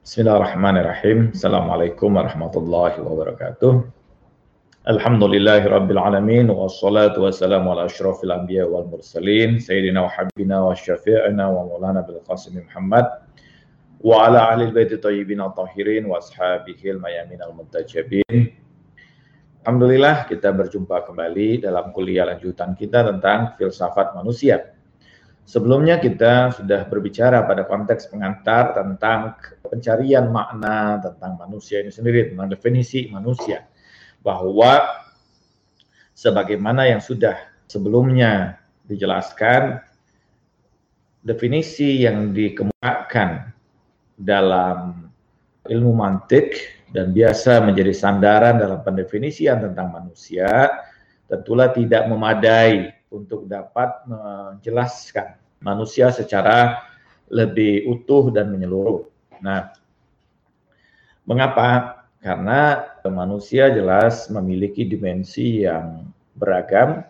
Bismillahirrahmanirrahim. Assalamualaikum warahmatullahi wabarakatuh. Alhamdulillahi rabbil alamin wassalatu wassalamu ala asyrafil anbiya wal mursalin sayyidina wa habibina wa syafi'ina wa maulana bil qasim Muhammad wa ala ahli baiti thayyibin tahirin wa ashabihi al mayamin al muntajabin. Alhamdulillah kita berjumpa kembali dalam kuliah lanjutan kita tentang filsafat manusia. Sebelumnya kita sudah berbicara pada konteks pengantar tentang pencarian makna tentang manusia ini sendiri, tentang definisi manusia. Bahwa sebagaimana yang sudah sebelumnya dijelaskan, definisi yang dikemukakan dalam ilmu mantik dan biasa menjadi sandaran dalam pendefinisian tentang manusia, tentulah tidak memadai untuk dapat menjelaskan manusia secara lebih utuh dan menyeluruh. Nah, mengapa? Karena manusia jelas memiliki dimensi yang beragam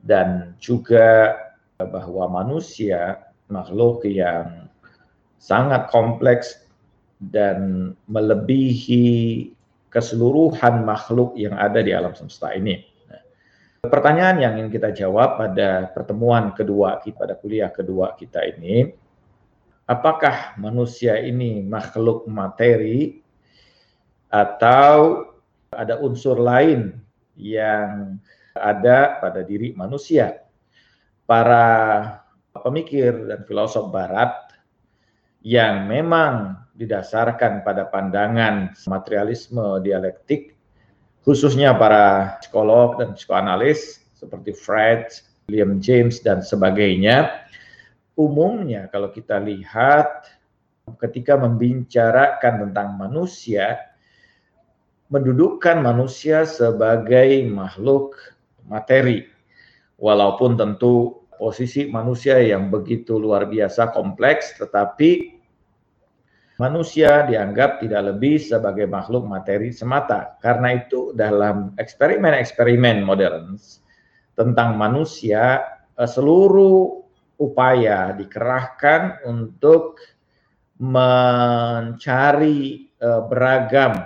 dan juga bahwa manusia makhluk yang sangat kompleks dan melebihi keseluruhan makhluk yang ada di alam semesta ini. Pertanyaan yang ingin kita jawab pada pertemuan kedua kita, pada kuliah kedua kita ini, apakah manusia ini makhluk materi atau ada unsur lain yang ada pada diri manusia? Para pemikir dan filosof barat yang memang didasarkan pada pandangan materialisme dialektik khususnya para psikolog dan psikoanalis seperti Fred, William James dan sebagainya, umumnya kalau kita lihat ketika membicarakan tentang manusia, mendudukkan manusia sebagai makhluk materi. Walaupun tentu posisi manusia yang begitu luar biasa kompleks, tetapi manusia dianggap tidak lebih sebagai makhluk materi semata. Karena itu dalam eksperimen-eksperimen modern tentang manusia, eh, seluruh upaya dikerahkan untuk mencari eh, beragam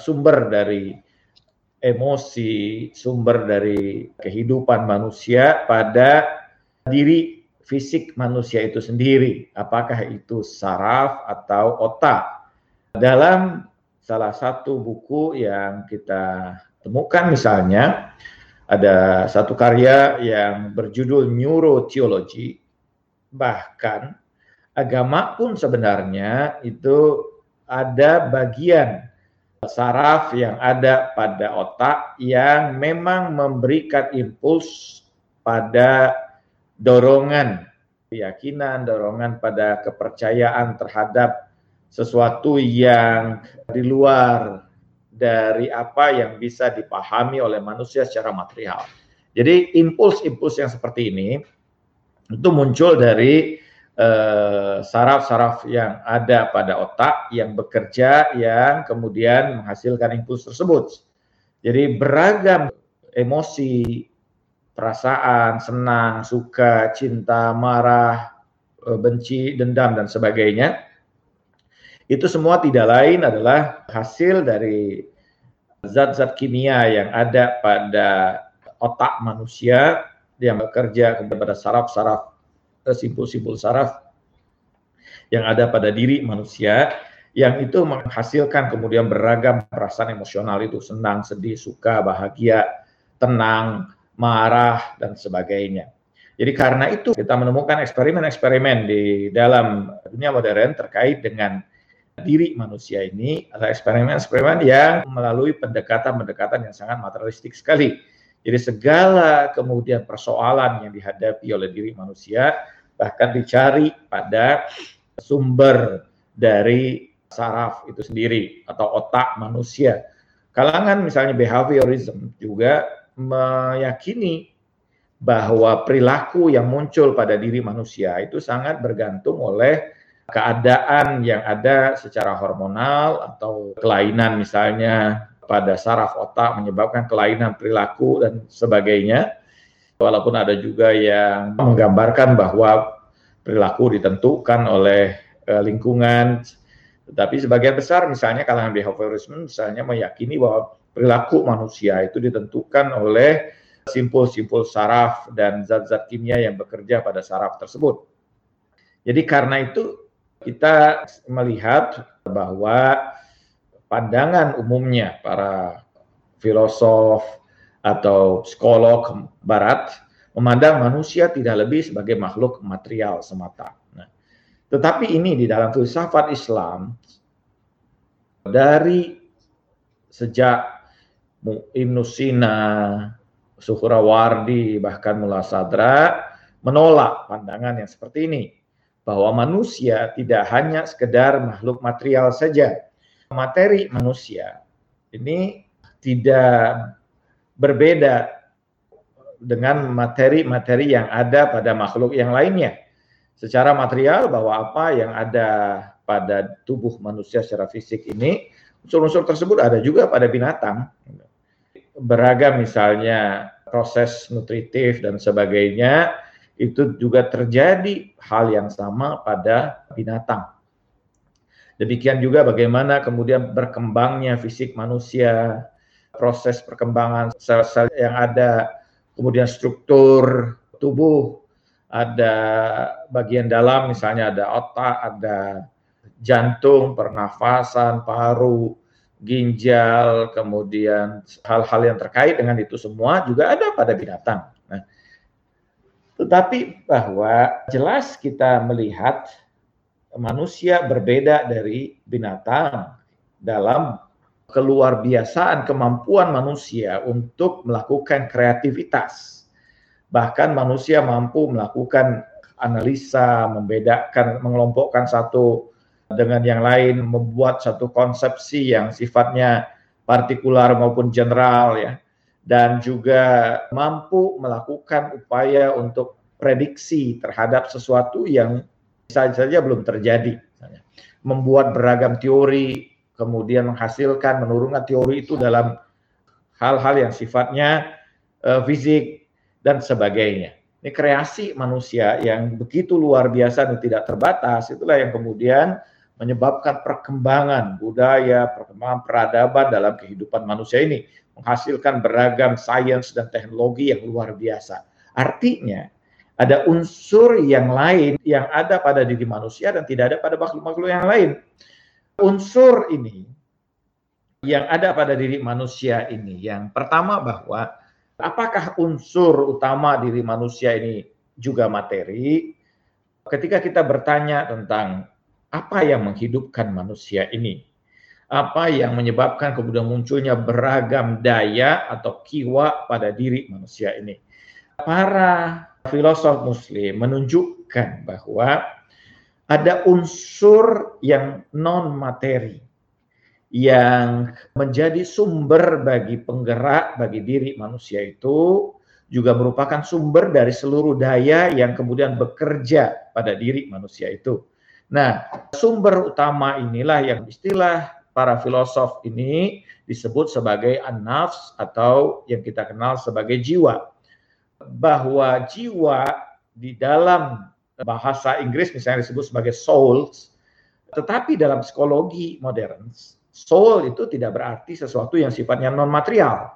sumber dari emosi, sumber dari kehidupan manusia pada diri fisik manusia itu sendiri, apakah itu saraf atau otak. Dalam salah satu buku yang kita temukan misalnya, ada satu karya yang berjudul Neurotheology, bahkan agama pun sebenarnya itu ada bagian saraf yang ada pada otak yang memang memberikan impuls pada dorongan keyakinan, dorongan pada kepercayaan terhadap sesuatu yang di luar dari apa yang bisa dipahami oleh manusia secara material. Jadi impuls-impuls yang seperti ini itu muncul dari eh, saraf-saraf uh, yang ada pada otak yang bekerja yang kemudian menghasilkan impuls tersebut. Jadi beragam emosi, perasaan, senang, suka, cinta, marah, e, benci, dendam, dan sebagainya. Itu semua tidak lain adalah hasil dari zat-zat kimia yang ada pada otak manusia yang bekerja kepada saraf-saraf, e, simpul-simpul saraf yang ada pada diri manusia yang itu menghasilkan kemudian beragam perasaan emosional itu senang, sedih, suka, bahagia, tenang, marah, dan sebagainya. Jadi karena itu kita menemukan eksperimen-eksperimen di dalam dunia modern terkait dengan diri manusia ini adalah eksperimen-eksperimen yang melalui pendekatan-pendekatan yang sangat materialistik sekali. Jadi segala kemudian persoalan yang dihadapi oleh diri manusia bahkan dicari pada sumber dari saraf itu sendiri atau otak manusia. Kalangan misalnya behaviorism juga meyakini bahwa perilaku yang muncul pada diri manusia itu sangat bergantung oleh keadaan yang ada secara hormonal atau kelainan misalnya pada saraf otak menyebabkan kelainan perilaku dan sebagainya. Walaupun ada juga yang menggambarkan bahwa perilaku ditentukan oleh eh, lingkungan Tetapi sebagian besar misalnya kalangan behaviorisme misalnya meyakini bahwa perilaku manusia itu ditentukan oleh simpul-simpul saraf dan zat-zat kimia yang bekerja pada saraf tersebut. Jadi karena itu kita melihat bahwa pandangan umumnya para filosof atau psikolog barat memandang manusia tidak lebih sebagai makhluk material semata. Nah, tetapi ini di dalam filsafat Islam dari sejak Ibn Sina, Suhrawardi, bahkan Mullah Sadra menolak pandangan yang seperti ini bahwa manusia tidak hanya sekedar makhluk material saja. Materi manusia ini tidak berbeda dengan materi-materi yang ada pada makhluk yang lainnya. Secara material bahwa apa yang ada pada tubuh manusia secara fisik ini, unsur-unsur tersebut ada juga pada binatang. Beragam misalnya proses nutritif dan sebagainya itu juga terjadi hal yang sama pada binatang. Demikian juga bagaimana kemudian berkembangnya fisik manusia, proses perkembangan sel-sel yang ada, kemudian struktur tubuh, ada bagian dalam misalnya ada otak, ada jantung, pernafasan, paru, ginjal, kemudian hal-hal yang terkait dengan itu semua juga ada pada binatang. Tetapi bahwa jelas kita melihat manusia berbeda dari binatang dalam keluar biasaan kemampuan manusia untuk melakukan kreativitas. Bahkan manusia mampu melakukan analisa, membedakan, mengelompokkan satu dengan yang lain, membuat satu konsepsi yang sifatnya partikular maupun general ya dan juga mampu melakukan upaya untuk prediksi terhadap sesuatu yang saja saja belum terjadi. Membuat beragam teori, kemudian menghasilkan, menurunkan teori itu dalam hal-hal yang sifatnya uh, fisik dan sebagainya. Ini kreasi manusia yang begitu luar biasa dan tidak terbatas, itulah yang kemudian menyebabkan perkembangan budaya, perkembangan peradaban dalam kehidupan manusia ini menghasilkan beragam sains dan teknologi yang luar biasa. Artinya, ada unsur yang lain yang ada pada diri manusia dan tidak ada pada makhluk-makhluk yang lain. Unsur ini yang ada pada diri manusia ini, yang pertama bahwa apakah unsur utama diri manusia ini juga materi? Ketika kita bertanya tentang apa yang menghidupkan manusia ini, apa yang menyebabkan kemudian munculnya beragam daya atau kiwa pada diri manusia ini. Para filosof muslim menunjukkan bahwa ada unsur yang non materi yang menjadi sumber bagi penggerak bagi diri manusia itu juga merupakan sumber dari seluruh daya yang kemudian bekerja pada diri manusia itu. Nah, sumber utama inilah yang istilah para filosof ini disebut sebagai an-nafs atau yang kita kenal sebagai jiwa. Bahwa jiwa di dalam bahasa Inggris misalnya disebut sebagai souls, tetapi dalam psikologi modern, soul itu tidak berarti sesuatu yang sifatnya non material.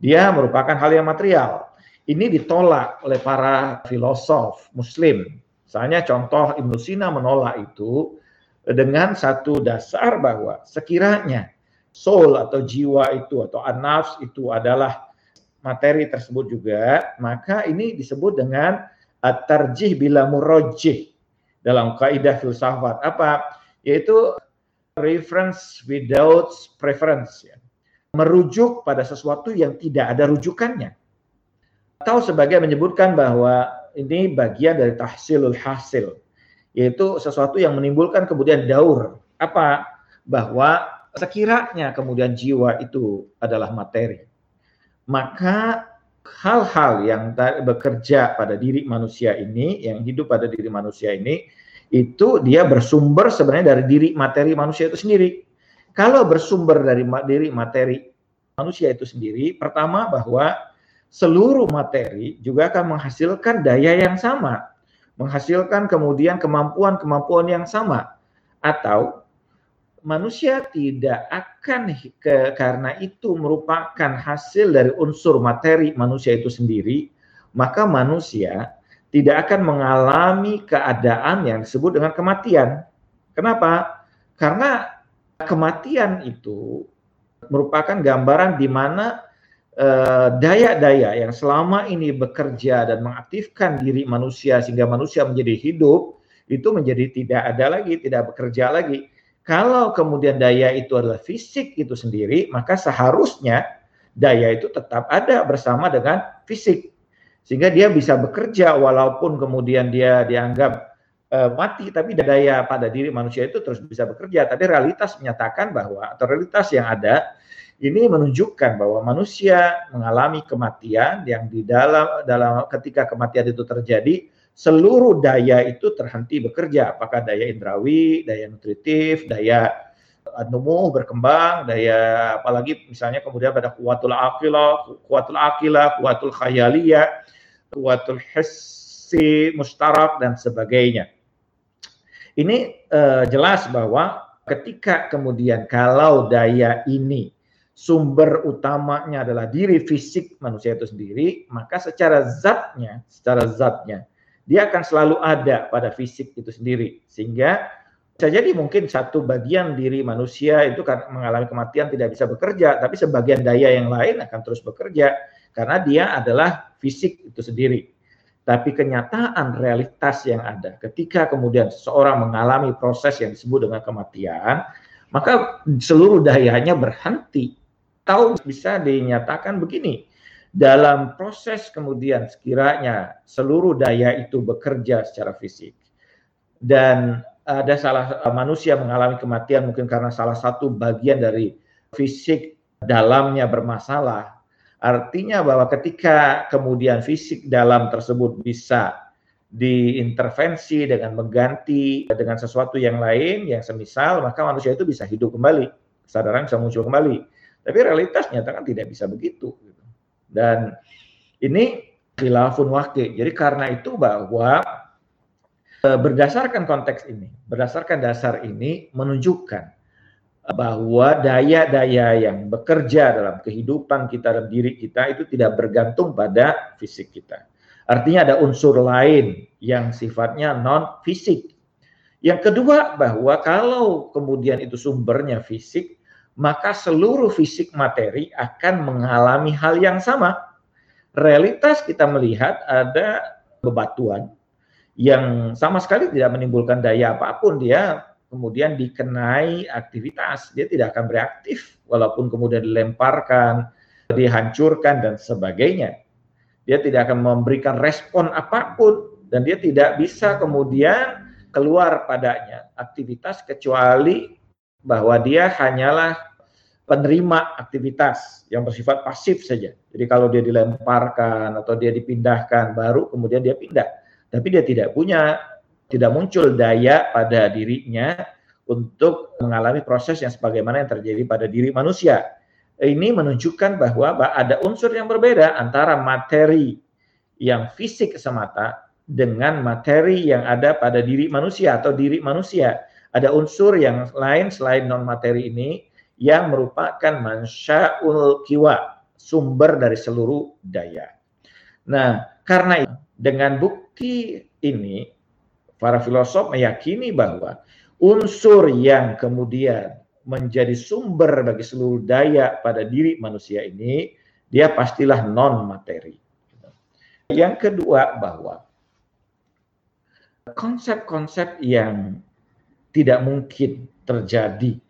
Dia merupakan hal yang material. Ini ditolak oleh para filosof muslim. Misalnya contoh Ibnu Sina menolak itu dengan satu dasar bahwa sekiranya soul atau jiwa itu atau anafs itu adalah materi tersebut juga, maka ini disebut dengan at-tarjih bila murajjih dalam kaidah filsafat. Apa? Yaitu reference without preference. Ya. Merujuk pada sesuatu yang tidak ada rujukannya. Atau sebagai menyebutkan bahwa ini bagian dari tahsilul hasil yaitu sesuatu yang menimbulkan kemudian daur. Apa? Bahwa sekiranya kemudian jiwa itu adalah materi, maka hal-hal yang bekerja pada diri manusia ini, yang hidup pada diri manusia ini, itu dia bersumber sebenarnya dari diri materi manusia itu sendiri. Kalau bersumber dari diri materi manusia itu sendiri, pertama bahwa seluruh materi juga akan menghasilkan daya yang sama menghasilkan kemudian kemampuan-kemampuan yang sama atau manusia tidak akan ke, karena itu merupakan hasil dari unsur materi manusia itu sendiri, maka manusia tidak akan mengalami keadaan yang disebut dengan kematian. Kenapa? Karena kematian itu merupakan gambaran di mana eh, daya-daya yang selama ini bekerja dan mengaktifkan diri manusia sehingga manusia menjadi hidup itu menjadi tidak ada lagi, tidak bekerja lagi kalau kemudian daya itu adalah fisik itu sendiri, maka seharusnya daya itu tetap ada bersama dengan fisik. Sehingga dia bisa bekerja walaupun kemudian dia dianggap uh, mati, tapi daya pada diri manusia itu terus bisa bekerja. Tapi realitas menyatakan bahwa, atau realitas yang ada, ini menunjukkan bahwa manusia mengalami kematian yang di dalam dalam ketika kematian itu terjadi seluruh daya itu terhenti bekerja, apakah daya indrawi, daya nutritif, daya numuh berkembang, daya apalagi misalnya kemudian pada kuatul akilah, kuatul akilah, kuatul khayaliyah, kuatul hissi, mustarak dan sebagainya. Ini uh, jelas bahwa ketika kemudian kalau daya ini sumber utamanya adalah diri fisik manusia itu sendiri, maka secara zatnya, secara zatnya dia akan selalu ada pada fisik itu sendiri. Sehingga bisa jadi mungkin satu bagian diri manusia itu kan mengalami kematian tidak bisa bekerja, tapi sebagian daya yang lain akan terus bekerja karena dia adalah fisik itu sendiri. Tapi kenyataan realitas yang ada ketika kemudian seseorang mengalami proses yang disebut dengan kematian, maka seluruh dayanya berhenti. Tahu bisa dinyatakan begini, dalam proses kemudian sekiranya seluruh daya itu bekerja secara fisik dan ada salah manusia mengalami kematian mungkin karena salah satu bagian dari fisik dalamnya bermasalah artinya bahwa ketika kemudian fisik dalam tersebut bisa diintervensi dengan mengganti dengan sesuatu yang lain yang semisal maka manusia itu bisa hidup kembali. Kesadaran bisa muncul kembali tapi realitas nyatakan tidak bisa begitu dan ini khilafun wakil. Jadi karena itu bahwa e, berdasarkan konteks ini, berdasarkan dasar ini menunjukkan bahwa daya-daya yang bekerja dalam kehidupan kita dan diri kita itu tidak bergantung pada fisik kita. Artinya ada unsur lain yang sifatnya non fisik. Yang kedua bahwa kalau kemudian itu sumbernya fisik, maka seluruh fisik materi akan mengalami hal yang sama. Realitas kita melihat ada bebatuan yang sama sekali tidak menimbulkan daya apa pun. Dia kemudian dikenai aktivitas. Dia tidak akan bereaktif walaupun kemudian dilemparkan dihancurkan dan sebagainya. Dia tidak akan memberikan respon apa pun dan dia tidak bisa kemudian keluar padanya aktivitas kecuali bahwa dia hanyalah penerima aktivitas yang bersifat pasif saja. Jadi kalau dia dilemparkan atau dia dipindahkan baru kemudian dia pindah. Tapi dia tidak punya tidak muncul daya pada dirinya untuk mengalami proses yang sebagaimana yang terjadi pada diri manusia. Ini menunjukkan bahwa ada unsur yang berbeda antara materi yang fisik semata dengan materi yang ada pada diri manusia atau diri manusia ada unsur yang lain selain non materi ini yang merupakan mansyaul kiwa, sumber dari seluruh daya. Nah, karena itu, dengan bukti ini, para filosof meyakini bahwa unsur yang kemudian menjadi sumber bagi seluruh daya pada diri manusia ini, dia pastilah non materi. Yang kedua bahwa konsep-konsep yang tidak mungkin terjadi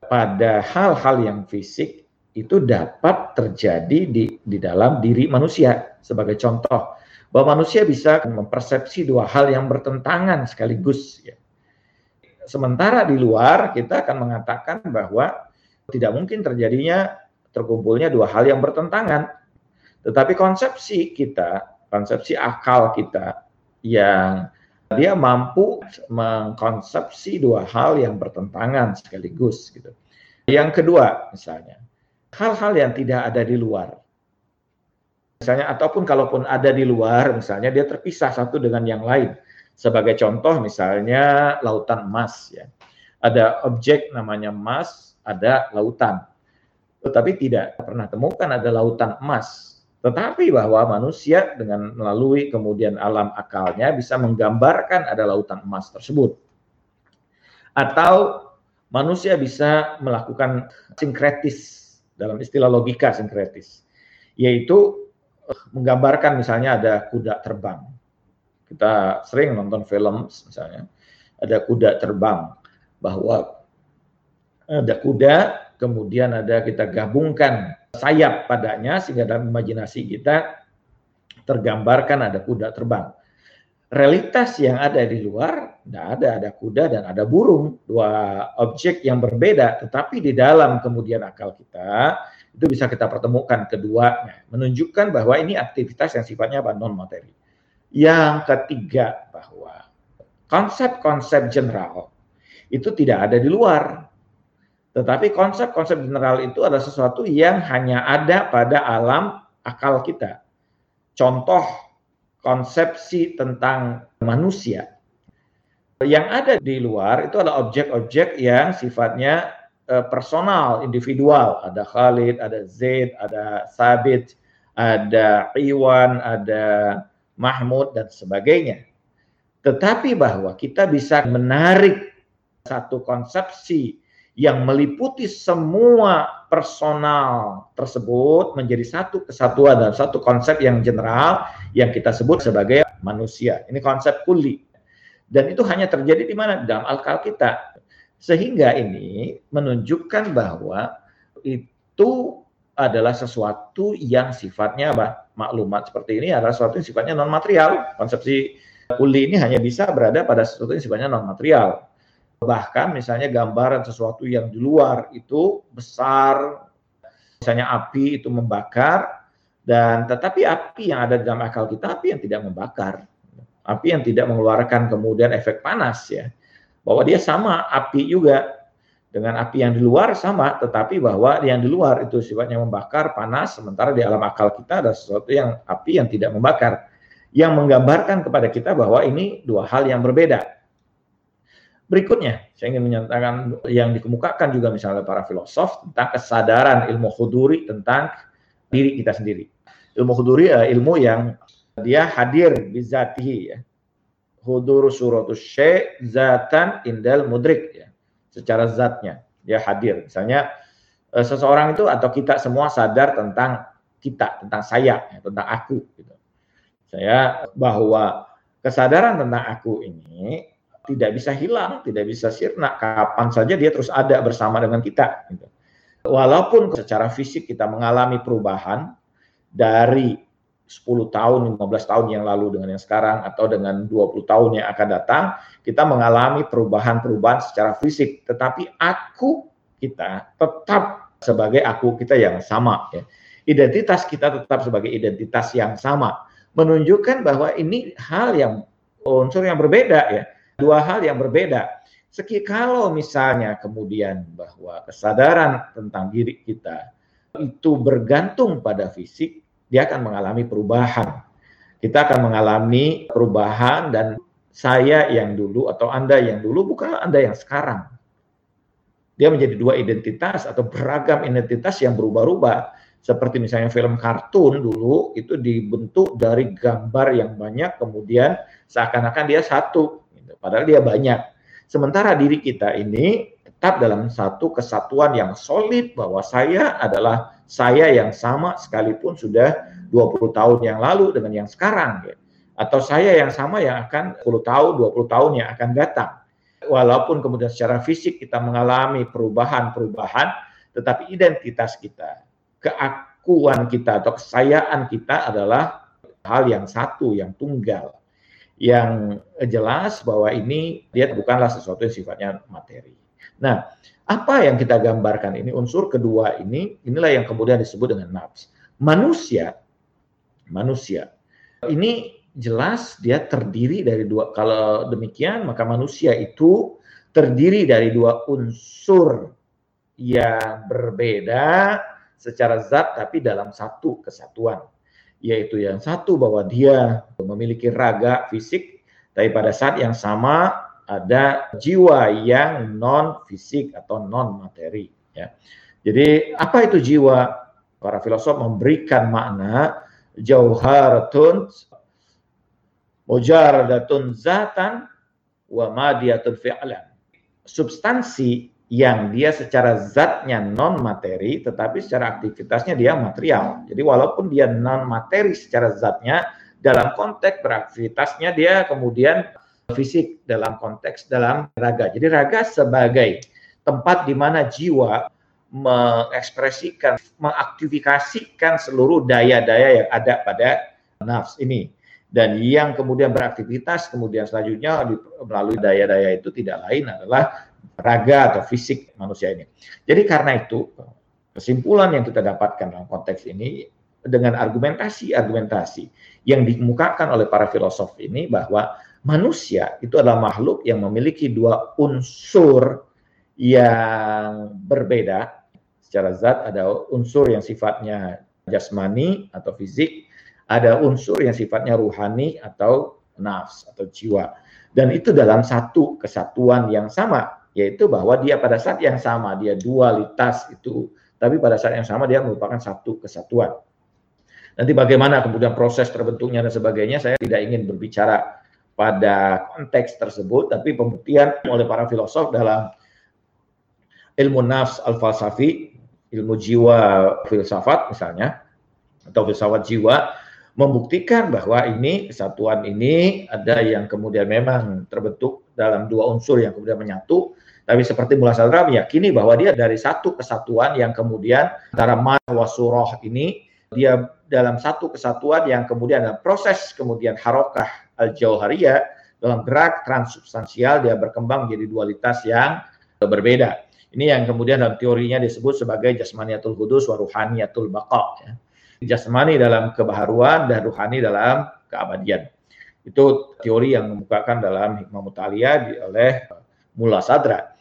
pada hal-hal yang fisik itu dapat terjadi di, di dalam diri manusia. Sebagai contoh, bahwa manusia bisa mempersepsi dua hal yang bertentangan sekaligus. Ya. Sementara di luar kita akan mengatakan bahwa tidak mungkin terjadinya terkumpulnya dua hal yang bertentangan. Tetapi konsepsi kita, konsepsi akal kita yang dia mampu mengkonsepsi dua hal yang bertentangan sekaligus gitu. Yang kedua, misalnya, hal-hal yang tidak ada di luar. Misalnya ataupun kalaupun ada di luar, misalnya dia terpisah satu dengan yang lain. Sebagai contoh misalnya lautan emas ya. ada objek namanya emas, ada lautan. Tetapi tidak pernah temukan ada lautan emas. Tetapi bahwa manusia dengan melalui kemudian alam akalnya bisa menggambarkan ada lautan emas tersebut. Atau manusia bisa melakukan sinkretis dalam istilah logika sinkretis, yaitu eh, menggambarkan misalnya ada kuda terbang. Kita sering nonton film misalnya, ada kuda terbang, bahwa ada kuda, kemudian ada kita gabungkan sayap padanya sehingga dalam imajinasi kita tergambarkan ada kuda terbang. Realitas yang ada di luar tidak ada. Ada kuda dan ada burung. Dua objek yang berbeda tetapi di dalam kemudian akal kita itu bisa kita pertemukan keduanya. Menunjukkan bahwa ini aktivitas yang sifatnya non materi yang ketiga bahwa konsep-konsep general itu tidak ada di luar tetapi konsep-konsep general itu adalah sesuatu yang hanya ada pada alam akal kita contoh konsepsi tentang manusia. Yang ada di luar itu adalah objek-objek yang sifatnya uh, personal, individual. Ada Khalid, ada Zaid, ada Sabit, ada Iwan, ada Mahmud, dan sebagainya. Tetapi bahwa kita bisa menarik satu konsepsi yang meliputi semua personal tersebut menjadi satu kesatuan dan satu konsep yang general yang kita sebut sebagai manusia. Ini konsep kuli. Dan itu hanya terjadi di mana? Dalam akal kita. Sehingga ini menunjukkan bahwa itu adalah sesuatu yang sifatnya apa? Maklumat seperti ini adalah sesuatu yang sifatnya non material. Konsepsi kuli ini hanya bisa berada pada sesuatu yang sifatnya non material Bahkan misalnya gambaran sesuatu yang di luar itu besar, misalnya api itu membakar, dan tetapi api yang ada dalam akal kita api yang tidak membakar, api yang tidak mengeluarkan kemudian efek panas ya, bahwa dia sama api juga. Dengan api yang di luar sama, tetapi bahwa yang di luar itu sifatnya membakar panas, sementara di alam akal kita ada sesuatu yang api yang tidak membakar, yang menggambarkan kepada kita bahwa ini dua hal yang berbeda. Berikutnya, saya ingin menyatakan yang dikemukakan juga misalnya para filosof tentang kesadaran ilmu khuduri tentang diri kita sendiri. Ilmu khuduri adalah ilmu yang dia hadir di zatihi ya. Hudur suratus syai' zatan indal mudrik ya. Secara zatnya dia hadir. Misalnya eh, seseorang itu atau kita semua sadar tentang kita, tentang saya, ya, tentang aku gitu. Saya bahwa kesadaran tentang aku ini tidak bisa hilang, tidak bisa sirna. Kapan saja dia terus ada bersama dengan kita. Gitu. Walaupun secara fisik kita mengalami perubahan dari 10 tahun, 15 tahun yang lalu dengan yang sekarang atau dengan 20 tahun yang akan datang, kita mengalami perubahan-perubahan secara fisik, tetapi aku kita tetap sebagai aku kita yang sama ya. Identitas kita tetap sebagai identitas yang sama, menunjukkan bahwa ini hal yang unsur yang berbeda ya dua hal yang berbeda. Seki kalau misalnya kemudian bahwa kesadaran tentang diri kita itu bergantung pada fisik, dia akan mengalami perubahan. Kita akan mengalami perubahan dan saya yang dulu atau Anda yang dulu bukanlah Anda yang sekarang. Dia menjadi dua identitas atau beragam identitas yang berubah-ubah. Seperti misalnya film kartun dulu itu dibentuk dari gambar yang banyak kemudian seakan-akan dia satu Padahal dia banyak. Sementara diri kita ini tetap dalam satu kesatuan yang solid bahwa saya adalah saya yang sama sekalipun sudah 20 tahun yang lalu dengan yang sekarang. Ya. Atau saya yang sama yang akan 10 tahun, 20 tahun yang akan datang. Walaupun kemudian secara fisik kita mengalami perubahan-perubahan, tetapi identitas kita, keakuan kita atau kesayaan kita adalah hal yang satu, yang tunggal yang jelas bahwa ini dia bukanlah sesuatu yang sifatnya materi. Nah, apa yang kita gambarkan ini unsur kedua ini inilah yang kemudian disebut dengan nafs. Manusia manusia ini jelas dia terdiri dari dua kalau demikian maka manusia itu terdiri dari dua unsur yang berbeda secara zat tapi dalam satu kesatuan yaitu yang satu bahwa dia memiliki raga fisik, tapi pada saat yang sama ada jiwa yang non fisik atau non materi ya. Jadi apa itu jiwa? Para filosof memberikan makna jauharatun mujaradatun zatan wa madiyatun fi'lan. Substansi yang dia secara zatnya non materi tetapi secara aktivitasnya dia material. Jadi walaupun dia non materi secara zatnya dalam konteks beraktivitasnya dia kemudian fisik dalam konteks dalam raga. Jadi raga sebagai tempat di mana jiwa mengekspresikan, mengaktifikasikan seluruh daya-daya yang ada pada nafs ini. Dan yang kemudian beraktivitas, kemudian selanjutnya melalui daya-daya itu tidak lain adalah raga atau fisik manusia ini. Jadi karena itu kesimpulan yang kita dapatkan dalam konteks ini dengan argumentasi-argumentasi yang dikemukakan oleh para filosof ini bahwa manusia itu adalah makhluk yang memiliki dua unsur yang berbeda secara zat ada unsur yang sifatnya jasmani atau fisik, ada unsur yang sifatnya ruhani atau nafs atau jiwa. Dan itu dalam satu kesatuan yang sama yaitu bahwa dia pada saat yang sama dia dualitas itu tapi pada saat yang sama dia merupakan satu kesatuan. Nanti bagaimana kemudian proses terbentuknya dan sebagainya saya tidak ingin berbicara pada konteks tersebut tapi pembuktian oleh para filosof dalam ilmu nafs al-falsafi, ilmu jiwa filsafat misalnya atau filsafat jiwa membuktikan bahwa ini kesatuan ini ada yang kemudian memang terbentuk dalam dua unsur yang kemudian menyatu tapi seperti Mullah Sadra meyakini bahwa dia dari satu kesatuan yang kemudian antara ma surah ini dia dalam satu kesatuan yang kemudian dalam proses kemudian harokah al-jauhariyah dalam gerak transubstansial dia berkembang menjadi dualitas yang berbeda. Ini yang kemudian dalam teorinya disebut sebagai jasmaniyatul kudus wa ruhaniyatul baqa. Ya. Jasmani dalam kebaharuan dan ruhani dalam keabadian. Itu teori yang membukakan dalam hikmah mutalia oleh Mullah Sadra.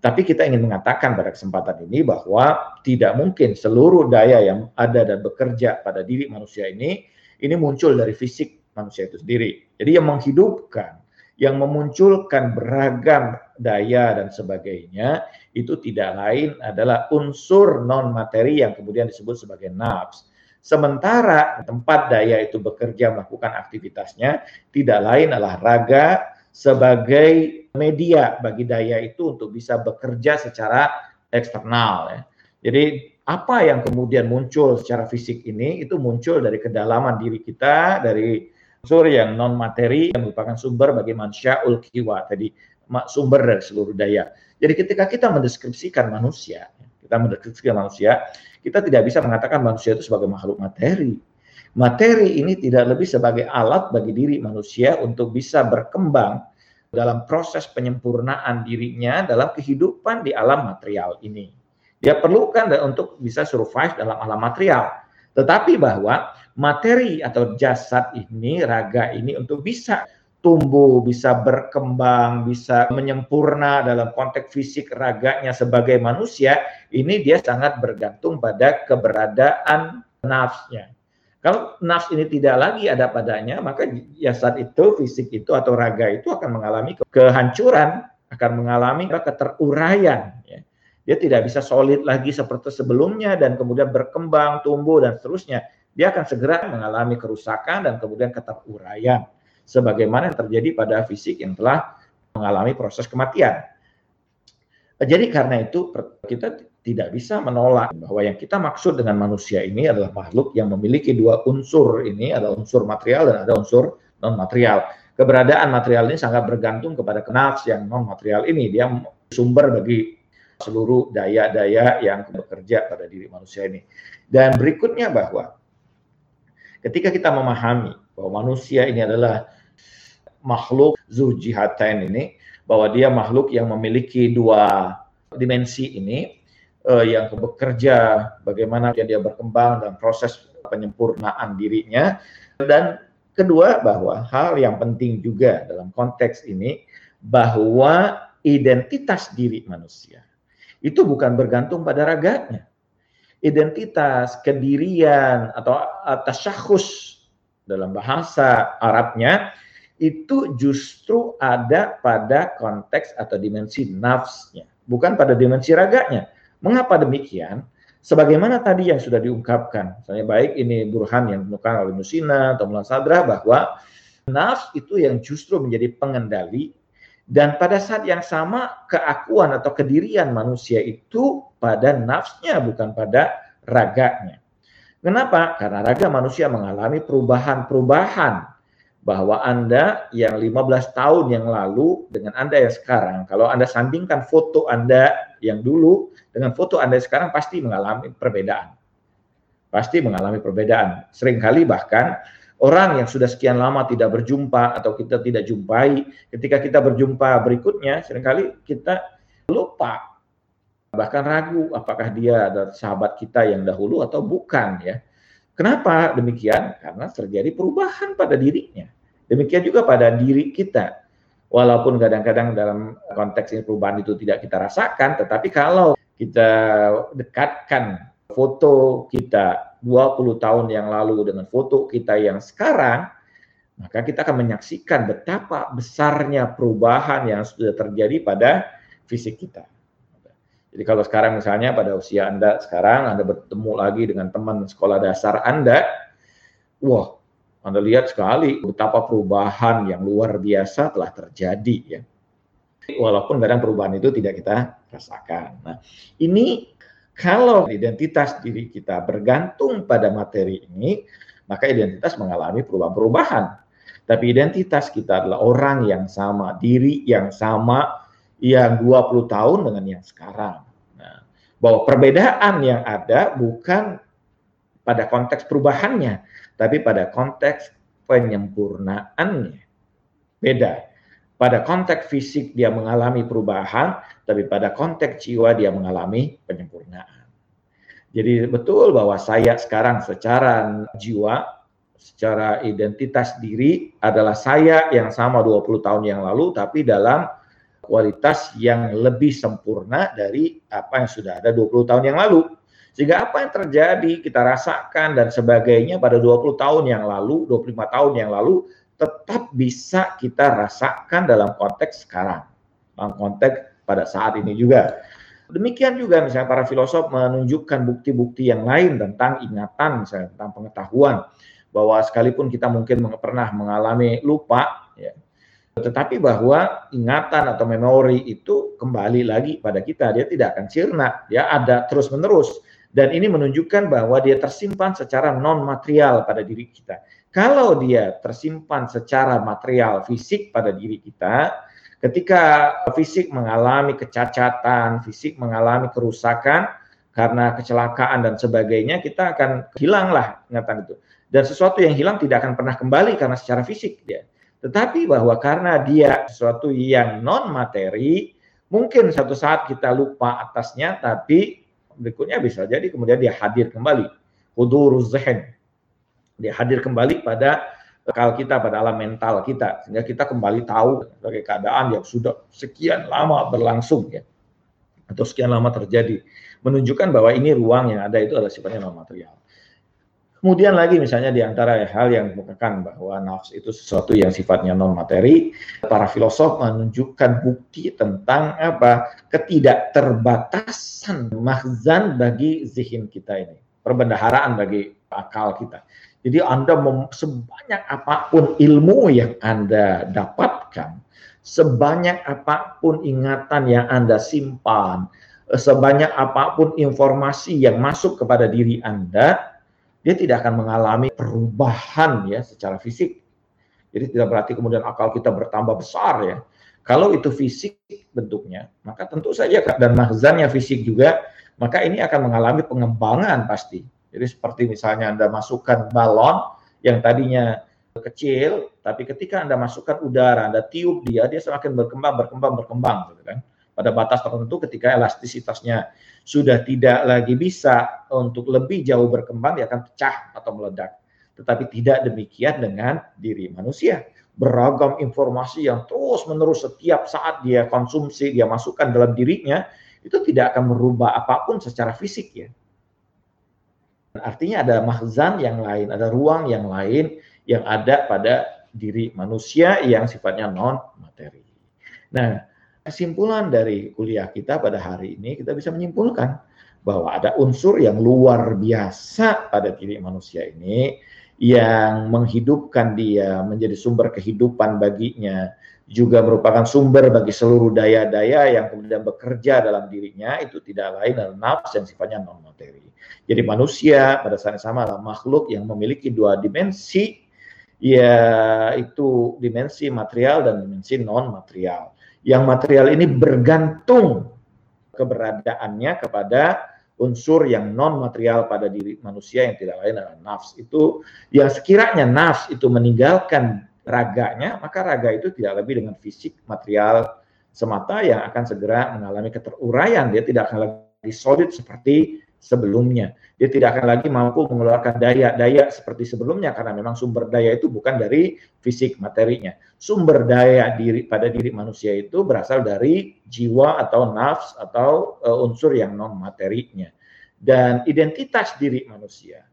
Tapi kita ingin mengatakan pada kesempatan ini bahwa tidak mungkin seluruh daya yang ada dan bekerja pada diri manusia ini ini muncul dari fisik manusia itu sendiri. Jadi yang menghidupkan, yang memunculkan beragam daya dan sebagainya itu tidak lain adalah unsur non materi yang kemudian disebut sebagai nafs. Sementara tempat daya itu bekerja melakukan aktivitasnya tidak lain adalah raga sebagai media bagi daya itu untuk bisa bekerja secara eksternal ya. Jadi apa yang kemudian muncul secara fisik ini itu muncul dari kedalaman diri kita dari unsur yang non materi yang merupakan sumber bagi manusia ulkiwa tadi sumber dari seluruh daya. Jadi ketika kita mendeskripsikan manusia, kita mendeskripsikan manusia, kita tidak bisa mengatakan manusia itu sebagai makhluk materi. Materi ini tidak lebih sebagai alat bagi diri manusia untuk bisa berkembang dalam proses penyempurnaan dirinya dalam kehidupan di alam material ini. Dia perlukan untuk bisa survive dalam alam material. Tetapi bahwa materi atau jasad ini, raga ini untuk bisa tumbuh, bisa berkembang, bisa menyempurna dalam konteks fisik raganya sebagai manusia, ini dia sangat bergantung pada keberadaan nafsnya. Kalau nafs ini tidak lagi ada padanya, maka saat itu fisik itu atau raga itu akan mengalami kehancuran, akan mengalami keteruraian. Ya. Dia tidak bisa solid lagi seperti sebelumnya dan kemudian berkembang, tumbuh dan seterusnya. Dia akan segera mengalami kerusakan dan kemudian keteruraian. Sebagaimana yang terjadi pada fisik yang telah mengalami proses kematian. Jadi karena itu kita tidak bisa menolak bahwa yang kita maksud dengan manusia ini adalah makhluk yang memiliki dua unsur ini ada unsur material dan ada unsur non material. Keberadaan material ini sangat bergantung kepada nafs yang non material ini dia sumber bagi seluruh daya-daya yang bekerja pada diri manusia ini. Dan berikutnya bahwa ketika kita memahami bahwa manusia ini adalah makhluk zujihatain ini bahwa dia makhluk yang memiliki dua dimensi ini uh, yang bekerja, bagaimana dia berkembang dalam proses penyempurnaan dirinya. Dan kedua bahwa hal yang penting juga dalam konteks ini bahwa identitas diri manusia itu bukan bergantung pada raganya. Identitas, kedirian atau tasyahus dalam bahasa Arabnya itu justru ada pada konteks atau dimensi nafsnya, bukan pada dimensi raganya. Mengapa demikian? Sebagaimana tadi yang sudah diungkapkan, misalnya baik ini Burhan yang ditemukan oleh Nusina atau Mullah Sadra bahwa nafs itu yang justru menjadi pengendali dan pada saat yang sama keakuan atau kedirian manusia itu pada nafsnya bukan pada raganya. Kenapa? Karena raga manusia mengalami perubahan-perubahan bahwa Anda yang 15 tahun yang lalu dengan Anda yang sekarang, kalau Anda sandingkan foto Anda yang dulu dengan foto Anda sekarang pasti mengalami perbedaan. Pasti mengalami perbedaan. Seringkali bahkan orang yang sudah sekian lama tidak berjumpa atau kita tidak jumpai, ketika kita berjumpa berikutnya, sering kali kita lupa bahkan ragu apakah dia adalah sahabat kita yang dahulu atau bukan ya. Kenapa demikian? Karena terjadi perubahan pada dirinya. Demikian juga pada diri kita. Walaupun kadang-kadang dalam konteks ini perubahan itu tidak kita rasakan, tetapi kalau kita dekatkan foto kita 20 tahun yang lalu dengan foto kita yang sekarang, maka kita akan menyaksikan betapa besarnya perubahan yang sudah terjadi pada fisik kita. Jadi kalau sekarang misalnya pada usia Anda sekarang Anda bertemu lagi dengan teman sekolah dasar Anda, wah, Anda lihat sekali betapa perubahan yang luar biasa telah terjadi ya. Walaupun kadang perubahan itu tidak kita rasakan. Nah, ini kalau identitas diri kita bergantung pada materi ini, maka identitas mengalami perubahan-perubahan. Tapi identitas kita adalah orang yang sama, diri yang sama, yang 20 tahun dengan yang sekarang. Nah, bahwa perbedaan yang ada bukan pada konteks perubahannya, tapi pada konteks penyempurnaannya. Beda. Pada konteks fisik dia mengalami perubahan, tapi pada konteks jiwa dia mengalami penyempurnaan. Jadi betul bahwa saya sekarang secara jiwa, secara identitas diri adalah saya yang sama 20 tahun yang lalu, tapi dalam kualitas yang lebih sempurna dari apa yang sudah ada 20 tahun yang lalu. Sehingga apa yang terjadi, kita rasakan dan sebagainya pada 20 tahun yang lalu, 25 tahun yang lalu, tetap bisa kita rasakan dalam konteks sekarang. Dalam konteks pada saat ini juga. Demikian juga misalnya para filosof menunjukkan bukti-bukti yang lain tentang ingatan, misalnya tentang pengetahuan. Bahwa sekalipun kita mungkin pernah mengalami lupa, ya, tetapi bahwa ingatan atau memori itu kembali lagi pada kita, dia tidak akan sirna, dia ada terus-menerus. Dan ini menunjukkan bahwa dia tersimpan secara non material pada diri kita. Kalau dia tersimpan secara material fisik pada diri kita, ketika fisik mengalami kecacatan, fisik mengalami kerusakan karena kecelakaan dan sebagainya, kita akan hilanglah ingatan itu. Dan sesuatu yang hilang tidak akan pernah kembali karena secara fisik dia. Tetapi bahwa karena dia sesuatu yang non materi, mungkin satu saat kita lupa atasnya, tapi berikutnya bisa jadi kemudian dia hadir kembali. Hudur zehen. Dia hadir kembali pada akal kita, pada alam mental kita. Sehingga kita kembali tahu sebagai keadaan yang sudah sekian lama berlangsung ya. Atau sekian lama terjadi. Menunjukkan bahwa ini ruang yang ada itu adalah sifatnya non material. Kemudian lagi misalnya di antara hal yang bukan bahwa nafs itu sesuatu yang sifatnya non materi, para filosof menunjukkan bukti tentang apa ketidakterbatasan mahzan bagi zihin kita ini, perbendaharaan bagi akal kita. Jadi Anda sebanyak apa pun ilmu yang Anda dapatkan, sebanyak apa pun ingatan yang Anda simpan, sebanyak apa pun informasi yang masuk kepada diri Anda, dia tidak akan mengalami perubahan ya secara fisik. Jadi tidak berarti kemudian akal kita bertambah besar ya. Kalau itu fisik bentuknya, maka tentu saja dan mahzannya fisik juga, maka ini akan mengalami pengembangan pasti. Jadi seperti misalnya Anda masukkan balon yang tadinya kecil, tapi ketika Anda masukkan udara, Anda tiup dia, dia semakin berkembang, berkembang, berkembang, gitu kan. Pada batas tertentu ketika elastisitasnya sudah tidak lagi bisa untuk lebih jauh berkembang, dia akan pecah atau meledak. Tetapi tidak demikian dengan diri manusia. Beragam informasi yang terus-menerus setiap saat dia konsumsi, dia masukkan dalam dirinya, itu tidak akan merubah apa pun secara fisik ya. Artinya ada mahzan yang lain, ada ruang yang lain yang ada pada diri manusia yang sifatnya non materi. Nah, kesimpulan dari kuliah kita pada hari ini kita bisa menyimpulkan bahwa ada unsur yang luar biasa pada diri manusia ini yang menghidupkan dia menjadi sumber kehidupan baginya juga merupakan sumber bagi seluruh daya-daya yang kemudian bekerja dalam dirinya itu tidak lain adalah nafs yang sifatnya non materi. Jadi manusia pada saat yang sama adalah makhluk yang memiliki dua dimensi yaitu dimensi material dan dimensi non material. Yang material ini bergantung keberadaannya kepada unsur yang non material pada diri manusia yang tidak lain adalah nafs. Itu yang sekiranya nafs itu meninggalkan raganya, maka raga itu tidak lebih dengan fisik material semata yang akan segera mengalami keteruraian. Dia tidak akan lagi solid seperti sebelumnya. Dia tidak akan lagi mampu mengeluarkan daya-daya seperti sebelumnya karena memang sumber daya itu bukan dari fisik materinya. Sumber daya diri pada diri manusia itu berasal dari jiwa atau nafs atau uh, unsur yang non materinya. Dan identitas diri manusia,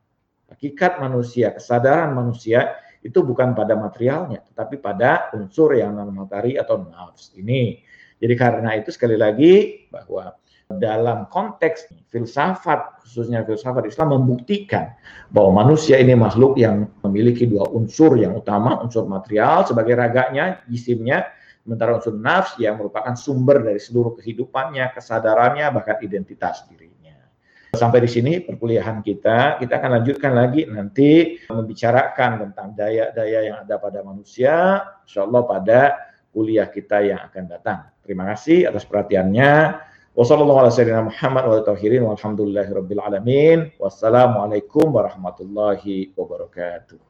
hakikat manusia, kesadaran manusia itu bukan pada materialnya, tetapi pada unsur yang non materi atau nafs ini. Jadi karena itu sekali lagi bahwa dalam konteks filsafat khususnya filsafat Islam membuktikan bahwa manusia ini makhluk yang memiliki dua unsur yang utama unsur material sebagai raganya jisimnya sementara unsur nafs yang merupakan sumber dari seluruh kehidupannya kesadarannya bahkan identitas diri Sampai di sini perkuliahan kita. Kita akan lanjutkan lagi nanti membicarakan tentang daya-daya yang ada pada manusia. Insya Allah pada kuliah kita yang akan datang. Terima kasih atas perhatiannya. وصلى الله على سيدنا محمد وعلى الطاهرين والحمد لله رب العالمين. والسلام عليكم ورحمة الله وبركاته.